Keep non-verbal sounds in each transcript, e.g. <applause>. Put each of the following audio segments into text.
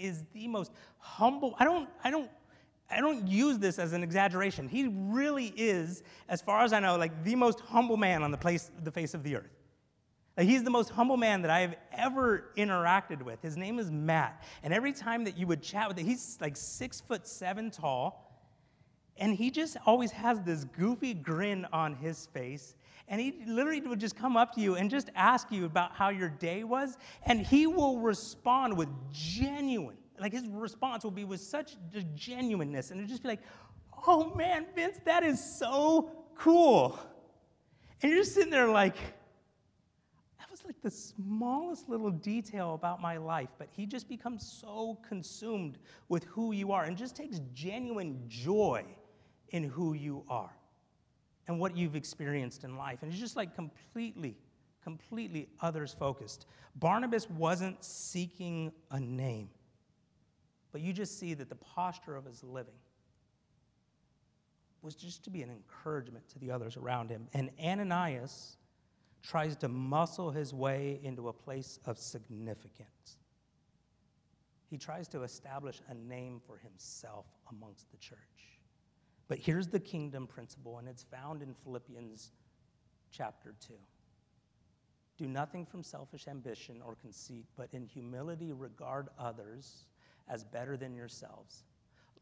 is the most humble. I don't, I don't, I don't use this as an exaggeration. He really is, as far as I know, like the most humble man on the place, the face of the earth. Like, he's the most humble man that I have ever interacted with. His name is Matt. And every time that you would chat with him, he's like six foot seven tall. And he just always has this goofy grin on his face. And he literally would just come up to you and just ask you about how your day was. And he will respond with genuine, like his response will be with such genuineness. And it'll just be like, oh man, Vince, that is so cool. And you're just sitting there like, that was like the smallest little detail about my life, but he just becomes so consumed with who you are and just takes genuine joy in who you are and what you've experienced in life. And he's just like completely, completely others focused. Barnabas wasn't seeking a name, but you just see that the posture of his living was just to be an encouragement to the others around him. And Ananias tries to muscle his way into a place of significance. He tries to establish a name for himself amongst the church. But here's the kingdom principle, and it's found in Philippians chapter 2. Do nothing from selfish ambition or conceit, but in humility regard others as better than yourselves.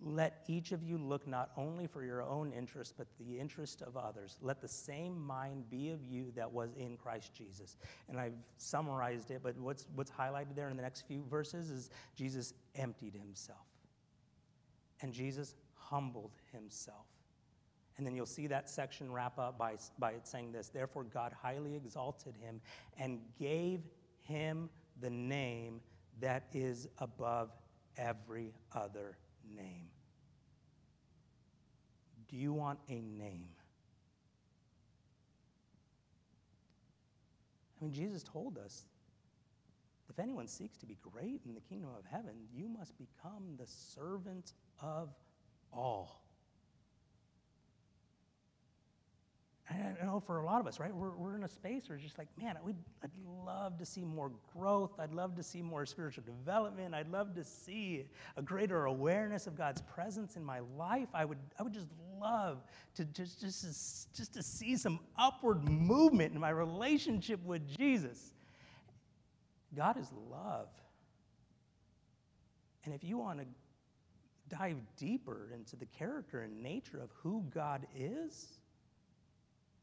Let each of you look not only for your own interest, but the interest of others. Let the same mind be of you that was in Christ Jesus. And I've summarized it, but what's, what's highlighted there in the next few verses is Jesus emptied himself. And Jesus humbled himself. And then you'll see that section wrap up by, by it saying this Therefore, God highly exalted him and gave him the name that is above every other name. Do you want a name? I mean, Jesus told us if anyone seeks to be great in the kingdom of heaven, you must become the servant of all. I know for a lot of us, right? We're, we're in a space where it's just like, man, we'd, I'd love to see more growth. I'd love to see more spiritual development. I'd love to see a greater awareness of God's presence in my life. I would, I would just love to just, just, just to see some upward movement in my relationship with Jesus. God is love. And if you want to dive deeper into the character and nature of who God is,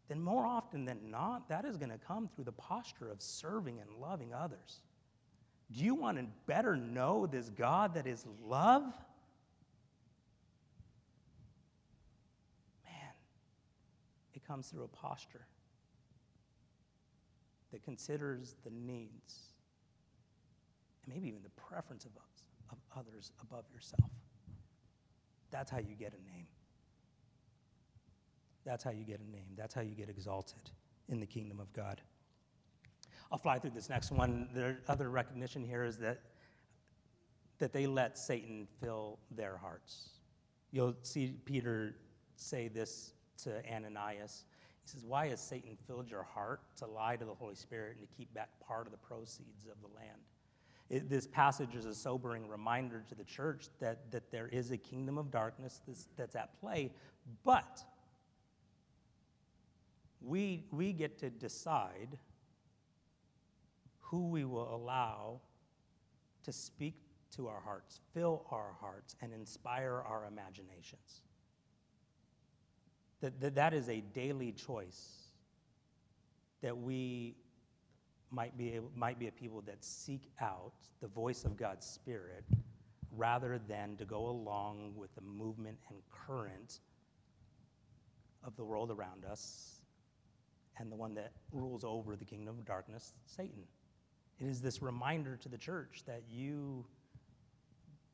then more often than not, that is going to come through the posture of serving and loving others. Do you want to better know this God that is love? Man, it comes through a posture that considers the needs and maybe even the preference of, of others above yourself. That's how you get a name. That's how you get a name. That's how you get exalted in the kingdom of God. I'll fly through this next one. The other recognition here is that, that they let Satan fill their hearts. You'll see Peter say this to Ananias. He says, Why has Satan filled your heart to lie to the Holy Spirit and to keep back part of the proceeds of the land? It, this passage is a sobering reminder to the church that, that there is a kingdom of darkness that's, that's at play, but we, we get to decide who we will allow to speak to our hearts, fill our hearts, and inspire our imaginations. That, that, that is a daily choice that we might be, able, might be a people that seek out the voice of God's Spirit rather than to go along with the movement and current of the world around us and the one that rules over the kingdom of darkness, Satan. It is this reminder to the church that you,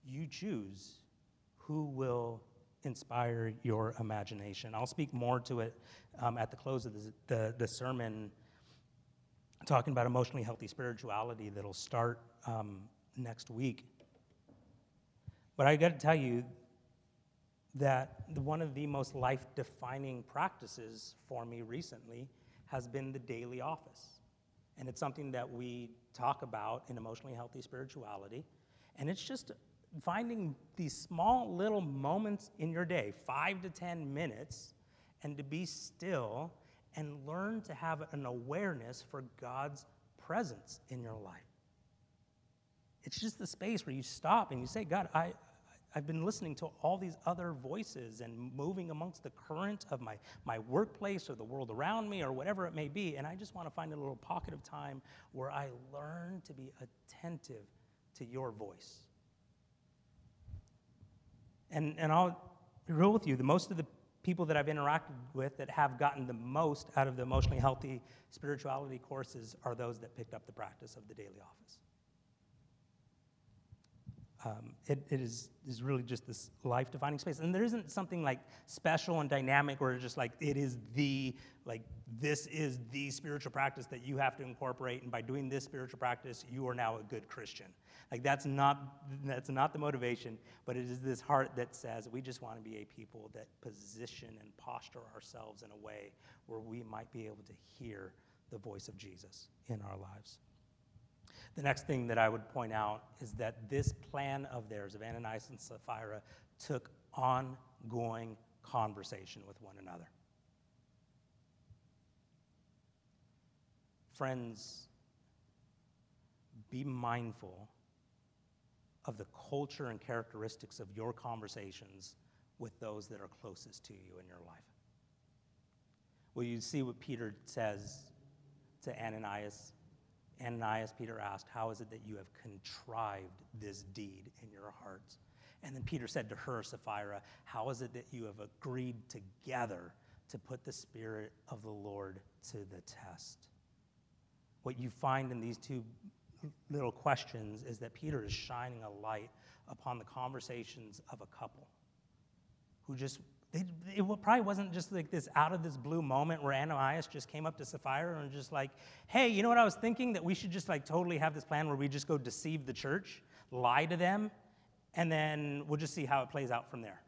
you choose who will inspire your imagination. I'll speak more to it um, at the close of the, the, the, sermon, talking about emotionally healthy spirituality that'll start um, next week. But I got to tell you, that one of the most life defining practices for me recently has been the daily office. And it's something that we talk about in emotionally healthy spirituality. And it's just finding these small little moments in your day, five to 10 minutes, and to be still and learn to have an awareness for God's presence in your life. It's just the space where you stop and you say, God, I, I've been listening to all these other voices and moving amongst the current of my, my workplace or the world around me or whatever it may be. And I just want to find a little pocket of time where I learn to be attentive to your voice. And, and I'll be real with you, the most of the people that I've interacted with that have gotten the most out of the emotionally healthy spirituality courses are those that picked up the practice of the daily office. Um, it, it is, is really just this life defining space. And there isn't something like special and dynamic where it's just like it is the, like, this is the spiritual practice that you have to incorporate. And by doing this spiritual practice, you are now a good Christian. Like, that's not, that's not the motivation, but it is this heart that says we just want to be a people that position and posture ourselves in a way where we might be able to hear the voice of Jesus in our lives. The next thing that I would point out is that this plan of theirs, of Ananias and Sapphira, took ongoing conversation with one another. Friends, be mindful of the culture and characteristics of your conversations with those that are closest to you in your life. Well, you see what Peter says to Ananias Ananias, Peter asked, How is it that you have contrived this deed in your hearts? And then Peter said to her, Sapphira, How is it that you have agreed together to put the Spirit of the Lord to the test? What you find in these two little questions is that Peter is shining a light upon the conversations of a couple who just they, it probably wasn't just like this out of this blue moment where Ananias just came up to Sapphira and just like, hey, you know what I was thinking? That we should just like totally have this plan where we just go deceive the church, lie to them, and then we'll just see how it plays out from there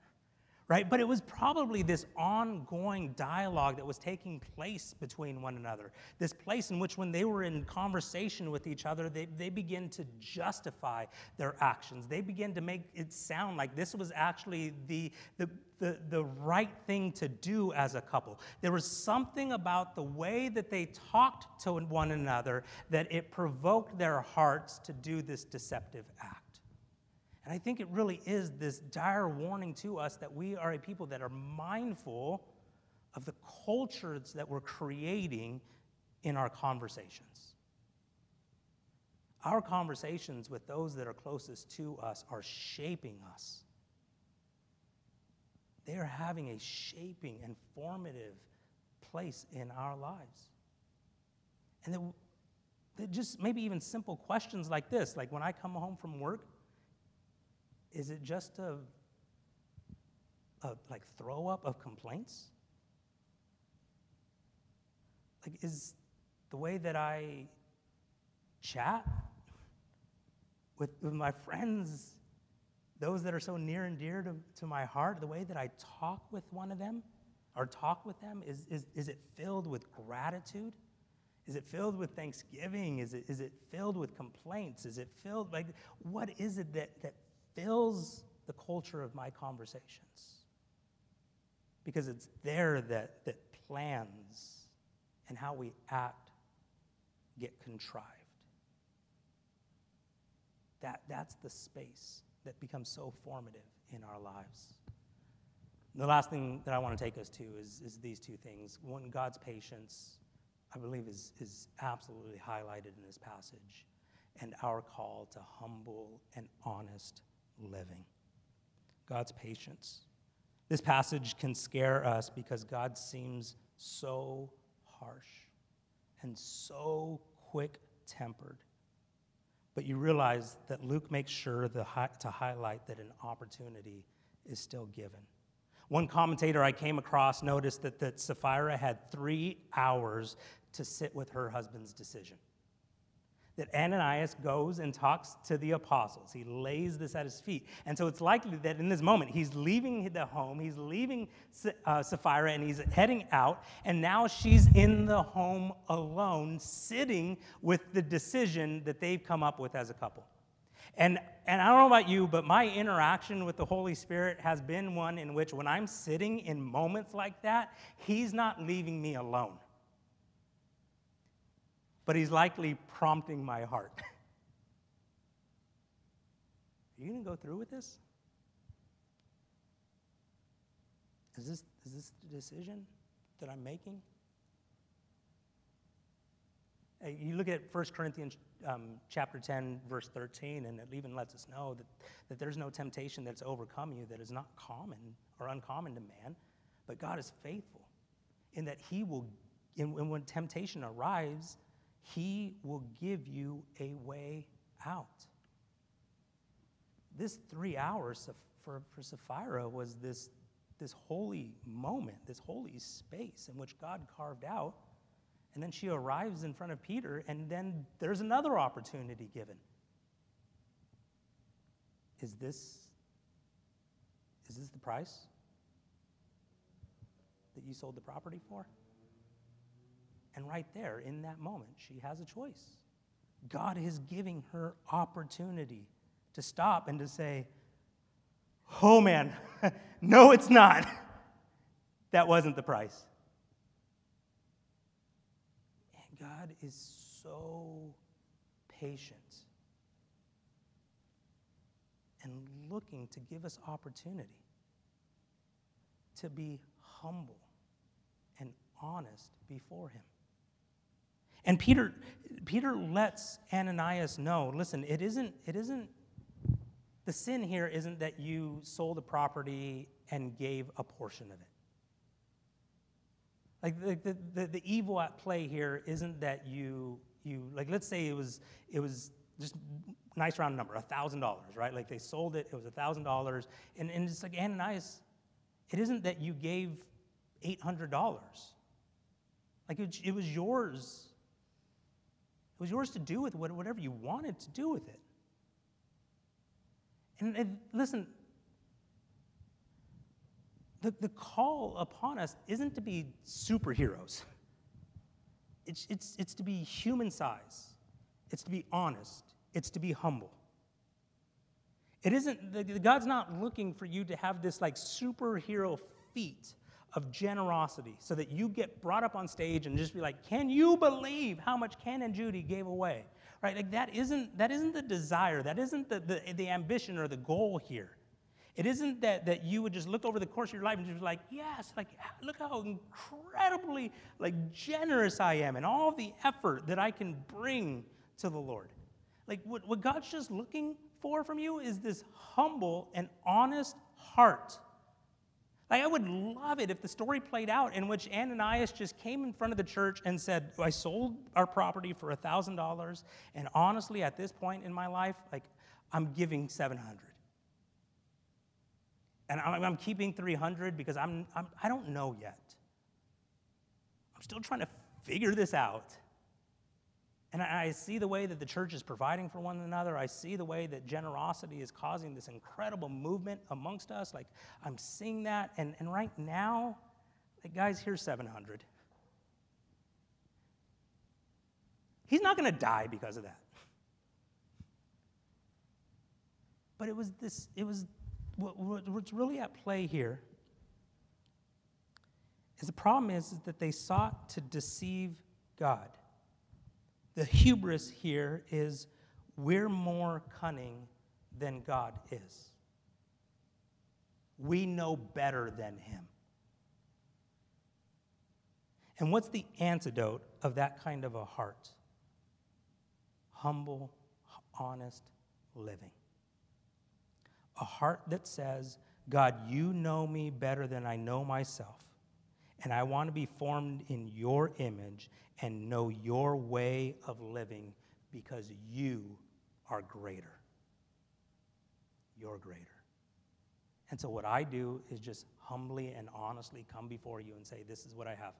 right? But it was probably this ongoing dialogue that was taking place between one another. This place in which, when they were in conversation with each other, they, they begin to justify their actions. They begin to make it sound like this was actually the, the, the, the right thing to do as a couple. There was something about the way that they talked to one another that it provoked their hearts to do this deceptive act. And I think it really is this dire warning to us that we are a people that are mindful of the cultures that we're creating in our conversations. Our conversations with those that are closest to us are shaping us. They are having a shaping and formative place in our lives. And that just maybe even simple questions like this, like when I come home from work, is it just a, a like throw up of complaints? Like, is the way that I chat with, with my friends, those that are so near and dear to, to my heart, the way that I talk with one of them or talk with them, is, is, is it filled with gratitude? Is it filled with thanksgiving? Is it, is it filled with complaints? Is it filled, like, what is it that, that fills the culture of my conversations. Because it's there that, that plans and how we act get contrived. That, that's the space that becomes so formative in our lives. The last thing that I want to take us to is, is these two things. One, God's patience, I believe, is, is absolutely highlighted in this passage, and our call to humble and honest living. God's patience. This passage can scare us because God seems so harsh and so quick tempered. But you realize that Luke makes sure to highlight that an opportunity is still given. One commentator I came across noticed that, that Sapphira had three hours to sit with her husband's decision that Ananias goes and talks to the apostles. He lays this at his feet. And so it's likely that in this moment, he's leaving the home, he's leaving uh, Sapphira, and he's heading out. And now she's in the home alone, sitting with the decision that they've come up with as a couple. And, and I don't know about you, but my interaction with the Holy Spirit has been one in which when I'm sitting in moments like that, He's not leaving me alone. But He's likely prompting my heart. <laughs> Are you going to go through with this? Is this, is this the decision that I'm making? You look at 1 Corinthians um, chapter 10, verse 13, and it even lets us know that, that there's no temptation that's overcome you that is not common or uncommon to man, but God is faithful in that He will, and when temptation arrives, He will give you a way out. This three hours for, for Sapphira was this, this holy moment, this holy space in which God carved out and then she arrives in front of Peter, and then there's another opportunity given. Is this, is this the price that you sold the property for? And right there, in that moment, she has a choice. God is giving her opportunity to stop and to say, Oh man, <laughs> no, it's not. <laughs> that wasn't the price. And God is so patient and looking to give us opportunity to be humble and honest before him. And Peter, Peter lets Ananias know, listen, it isn't, it isn't, the sin here isn't that you sold a property and gave a portion of it. Like the, the, the, evil at play here isn't that you, you like let's say it was, it was just nice round number, $1,000, right? Like they sold it, it was $1,000. And, and it's like Ananias, it isn't that you gave $800. Like it, it was yours. It was yours to do with whatever you wanted to do with it. And, and listen, the, the call upon us isn't to be superheroes. It's, it's, it's to be human size. It's to be honest. It's to be humble. It isn't, the, God's not looking for you to have this like superhero feat of generosity so that you get brought up on stage and just be like, can you believe how much Ken and Judy gave away? Right? Like that isn't, that isn't the desire. That isn't the, the, the ambition or the goal here. It isn't that, that you would just look over the course of your life and just be like, yes, like look how incredibly like generous I am and all the effort that I can bring to the Lord. Like what, what God's just looking for from you is this humble and honest heart. Like I would love it if the story played out in which Ananias just came in front of the church and said, I sold our property for $1,000, and honestly, at this point in my life, like I'm giving 700 and I'm, I'm keeping 300 because I'm, I'm, I don't know yet. I'm still trying to figure this out. And I, see the way that the church is providing for one another. I see the way that generosity is causing this incredible movement amongst us. Like, I'm seeing that. And, and right now, like, guys, here's 700. He's not going to die because of that. But it was this, it was what, what's really at play here is the problem is, is that they sought to deceive God. The hubris here is we're more cunning than God is. We know better than Him. And what's the antidote of that kind of a heart? Humble, honest living a heart that says, God, you know me better than I know myself. And I want to be formed in your image and know your way of living because you are greater. You're greater. And so, what I do is just humbly and honestly come before you and say, This is what I have.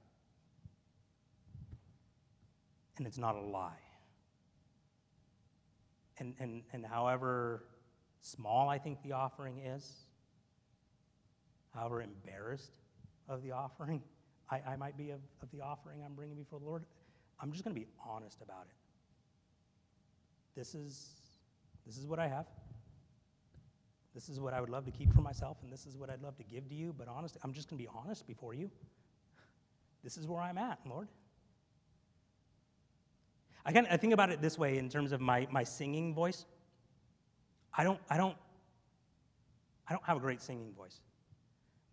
And it's not a lie. And, and, and however small I think the offering is, however embarrassed of the offering I, I might be of, of the offering I'm bringing before the Lord, I'm just going to be honest about it. This is This is what I have. This is what I would love to keep for myself, and this is what I'd love to give to you. But honestly, I'm just going to be honest before you. This is where I'm at, Lord. I, kind I think about it this way in terms of my, my singing voice. I don't, I, don't, I don't have a great singing voice.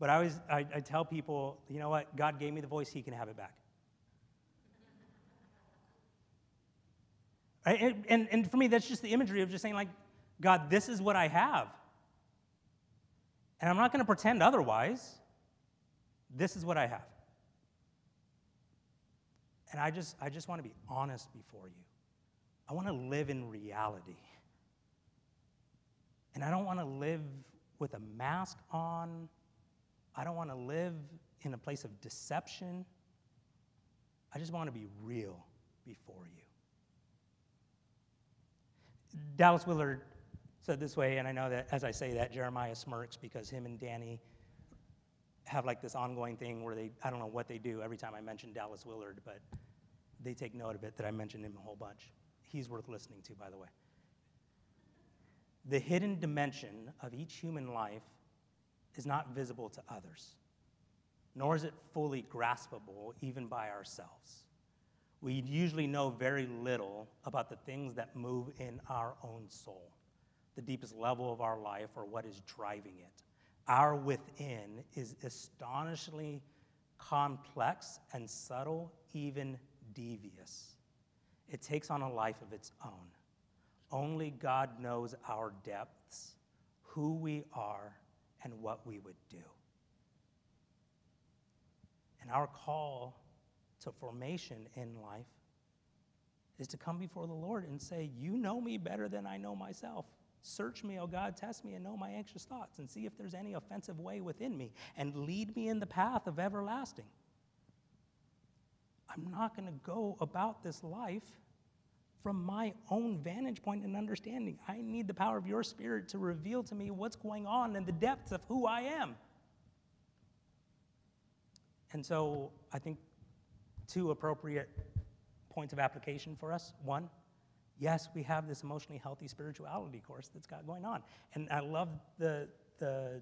But I always I, I tell people, you know what? God gave me the voice, He can have it back. And, and for me, that's just the imagery of just saying, like, God, this is what I have. And I'm not going to pretend otherwise. This is what I have. And I just, I just want to be honest before you. I want to live in reality. And I don't want to live with a mask on. I don't want to live in a place of deception. I just want to be real before you. Dallas Willard said this way, and I know that as I say that, Jeremiah smirks because him and Danny have like this ongoing thing where they, I don't know what they do every time I mention Dallas Willard, but they take note of it that I mentioned him a whole bunch. He's worth listening to, by the way. The hidden dimension of each human life is not visible to others, nor is it fully graspable even by ourselves we usually know very little about the things that move in our own soul, the deepest level of our life, or what is driving it. Our within is astonishingly complex and subtle, even devious. It takes on a life of its own. Only God knows our depths, who we are, and what we would do. And our call to formation in life is to come before the Lord and say, You know me better than I know myself. Search me, O God, test me, and know my anxious thoughts, and see if there's any offensive way within me, and lead me in the path of everlasting. I'm not going to go about this life from my own vantage point and understanding. I need the power of your spirit to reveal to me what's going on in the depths of who I am. And so I think two appropriate points of application for us. One, yes, we have this emotionally healthy spirituality course that's got going on. And I love the, the,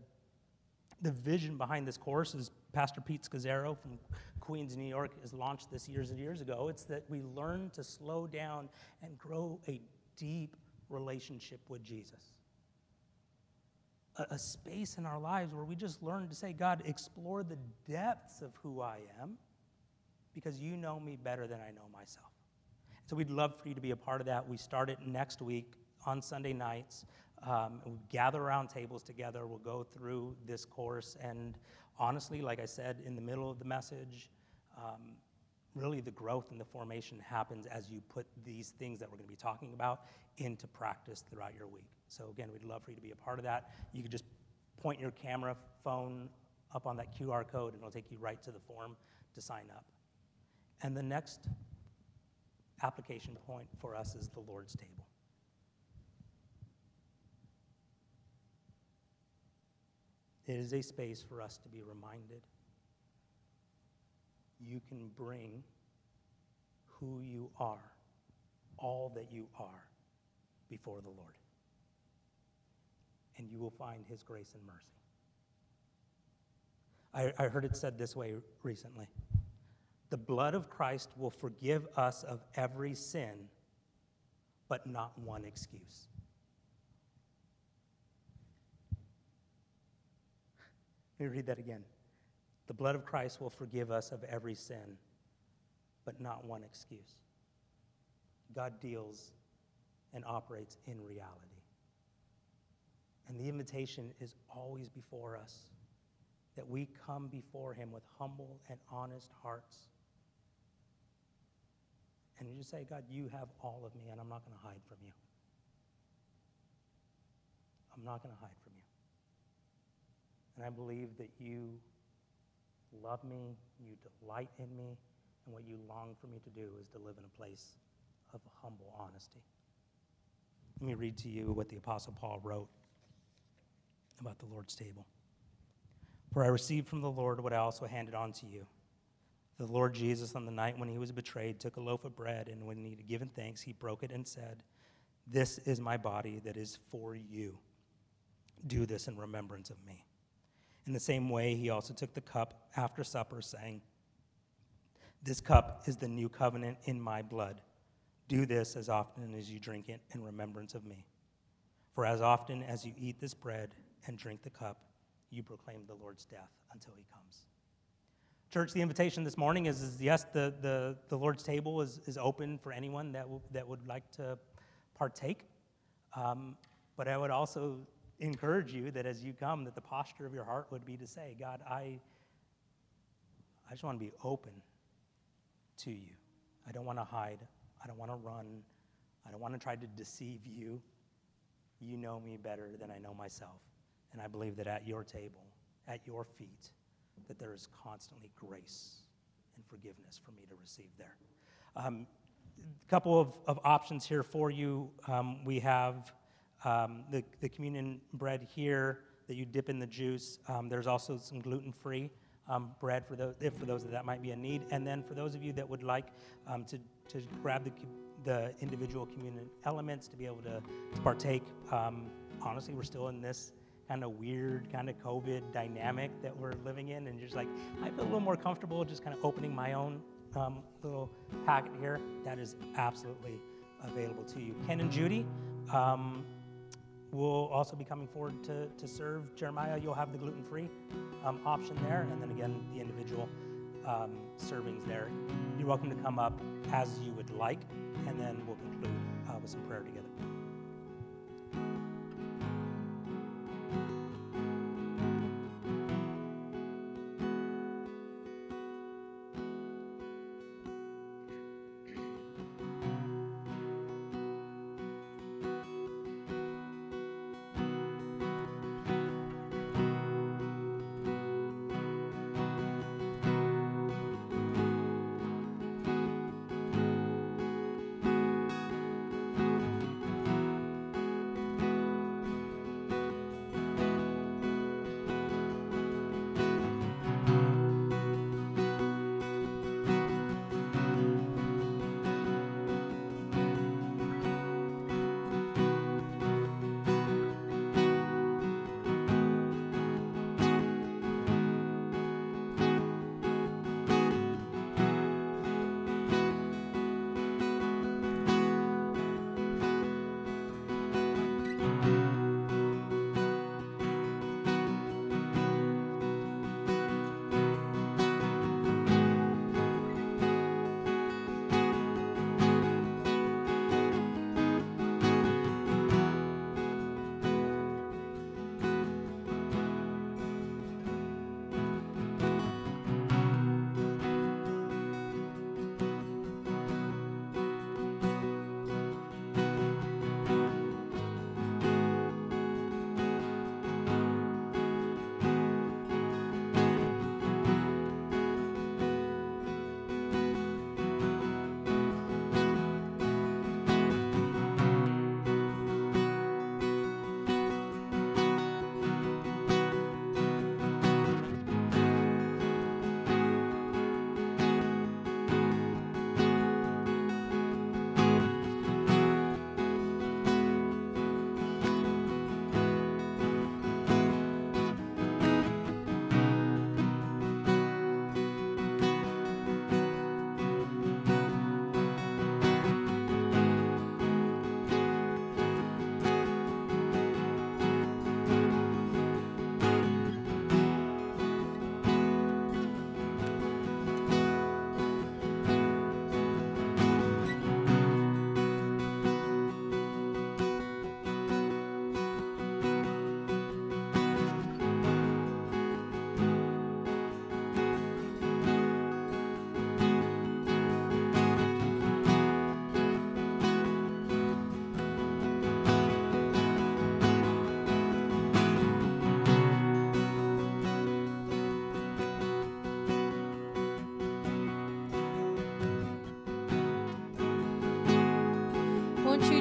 the vision behind this course is Pastor Pete Scazzero from Queens, New York, has launched this years and years ago. It's that we learn to slow down and grow a deep relationship with Jesus. A, a space in our lives where we just learn to say, God, explore the depths of who I am because you know me better than I know myself. So we'd love for you to be a part of that. We start it next week on Sunday nights. Um, we gather around tables together. We'll go through this course. And honestly, like I said in the middle of the message, um, really the growth and the formation happens as you put these things that we're going to be talking about into practice throughout your week. So, again, we'd love for you to be a part of that. You could just point your camera phone up on that QR code, and it'll take you right to the form to sign up. And the next application point for us is the Lord's table. It is a space for us to be reminded you can bring who you are, all that you are, before the Lord. And you will find His grace and mercy. I, I heard it said this way recently the blood of Christ will forgive us of every sin, but not one excuse. Let me read that again. The blood of Christ will forgive us of every sin, but not one excuse. God deals and operates in reality. And the invitation is always before us that we come before Him with humble and honest hearts and you just say, God, you have all of me, and I'm not going to hide from you. I'm not going to hide from you. And I believe that you love me, you delight in me, and what you long for me to do is to live in a place of humble honesty. Let me read to you what the Apostle Paul wrote about the Lord's table. For I received from the Lord what I also handed on to you the Lord Jesus, on the night when he was betrayed, took a loaf of bread, and when he had given thanks, he broke it and said, This is my body that is for you. Do this in remembrance of me. In the same way, he also took the cup after supper, saying, This cup is the new covenant in my blood. Do this as often as you drink it in remembrance of me. For as often as you eat this bread and drink the cup, you proclaim the Lord's death until he comes. Church, the invitation this morning is, is yes, the, the, the Lord's table is, is open for anyone that, w- that would like to partake. Um, but I would also encourage you that as you come, that the posture of your heart would be to say, God, I, I just want to be open to you. I don't want to hide. I don't want to run. I don't want to try to deceive you. You know me better than I know myself. And I believe that at your table, at your feet, that there is constantly grace and forgiveness for me to receive there. A um, couple of, of options here for you. Um, we have um, the, the communion bread here that you dip in the juice. Um, there's also some gluten free. Um, bread for those, if for those that that might be a need, and then for those of you that would like um, to, to grab the, the individual communion elements to be able to, to partake. honestly, we're still in this kind of weird kind of COVID dynamic that we're living in, and just like I feel a little more comfortable just kind of opening my own um, little packet here. That is absolutely available to you. Ken and Judy um, will also be coming forward to, to serve. Jeremiah, you'll have the gluten free um, option there, and then again, the individual um, servings there. You're welcome to come up as you would like, and then we'll conclude uh, with some prayer together.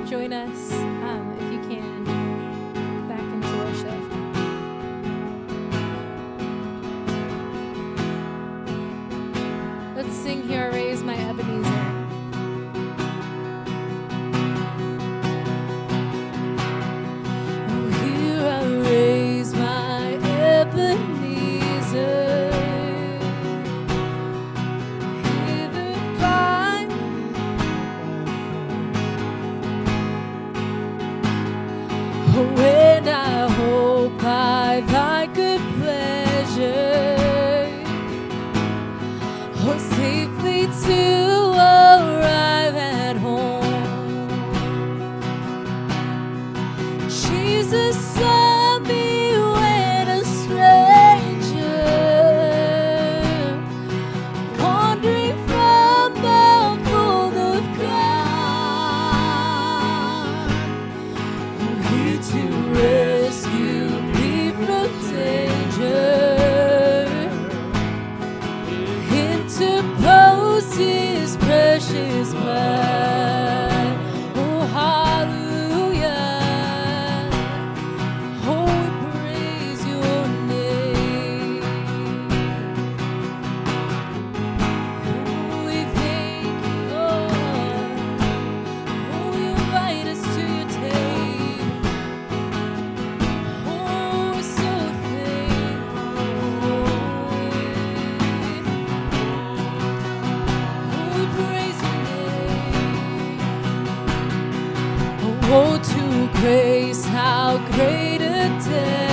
Join us Oh, to grace, how great a debt!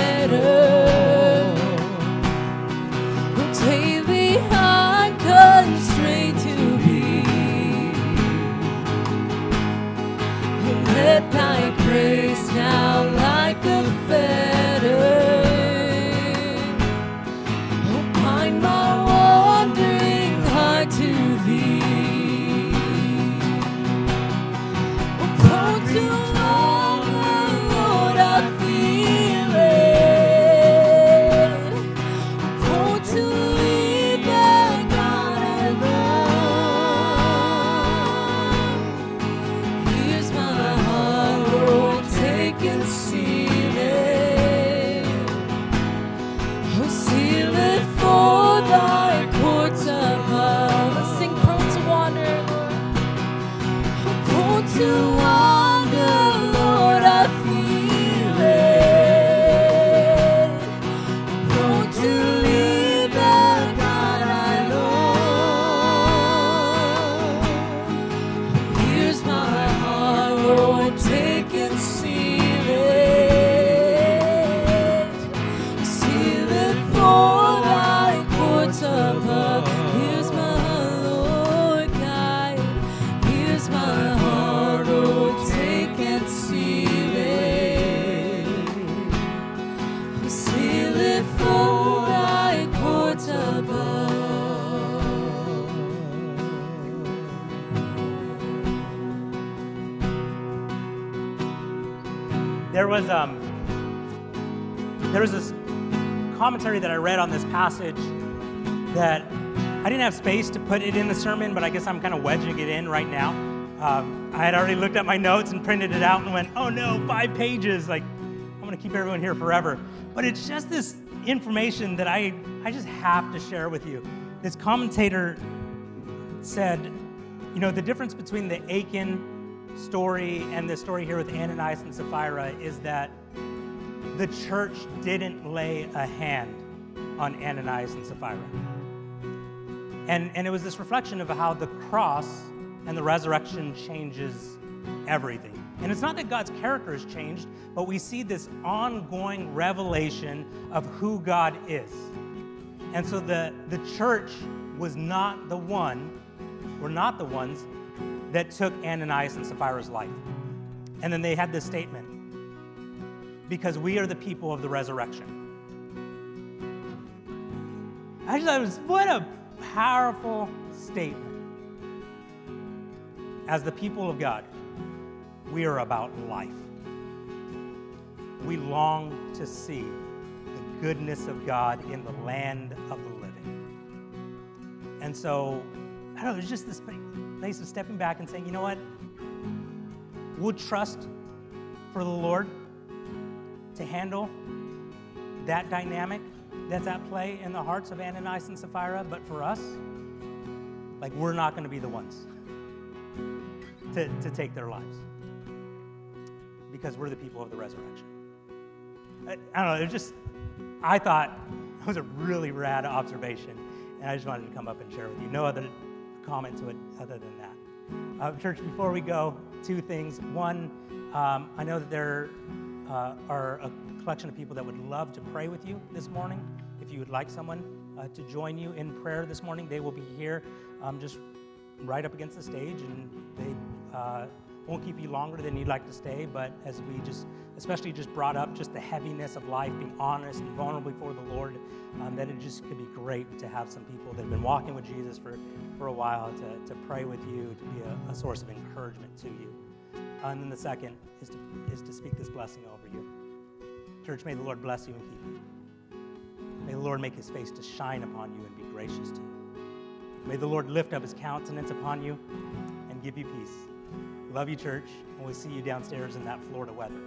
Commentary that I read on this passage that I didn't have space to put it in the sermon, but I guess I'm kind of wedging it in right now. Um, I had already looked at my notes and printed it out and went, oh no, five pages. Like, I'm going to keep everyone here forever. But it's just this information that I, I just have to share with you. This commentator said, you know, the difference between the Achan story and the story here with Ananias and Sapphira is that the church didn't lay a hand on Ananias and Sapphira. And, and it was this reflection of how the cross and the resurrection changes everything. And it's not that God's character has changed, but we see this ongoing revelation of who God is. And so the, the church was not the one, were not the ones that took Ananias and Sapphira's life. And then they had this statement because we are the people of the resurrection. I just thought was what a powerful statement. As the people of God, we are about life. We long to see the goodness of God in the land of the living. And so, I don't know, there's just this place of stepping back and saying, you know what? We'll trust for the Lord to handle that dynamic that's at play in the hearts of Ananias and Sapphira, but for us, like we're not going to be the ones to, to take their lives because we're the people of the resurrection. I, I don't know, it was just, I thought <laughs> it was a really rad observation, and I just wanted to come up and share with you. No other comment to it other than that. Uh, church, before we go, two things. One, um, I know that there uh, are a collection of people that would love to pray with you this morning. If you would like someone uh, to join you in prayer this morning, they will be here um, just right up against the stage, and they uh, won't keep you longer than you'd like to stay. But as we just, especially just brought up just the heaviness of life, being honest and vulnerable before the Lord, um, that it just could be great to have some people that have been walking with Jesus for, for a while to, to pray with you, to be a, a source of encouragement to you. And then the second is to, is to speak this blessing over you. Church, may the Lord bless you and keep you. May the Lord make his face to shine upon you and be gracious to you. May the Lord lift up his countenance upon you and give you peace. Love you, church, and we'll see you downstairs in that Florida weather.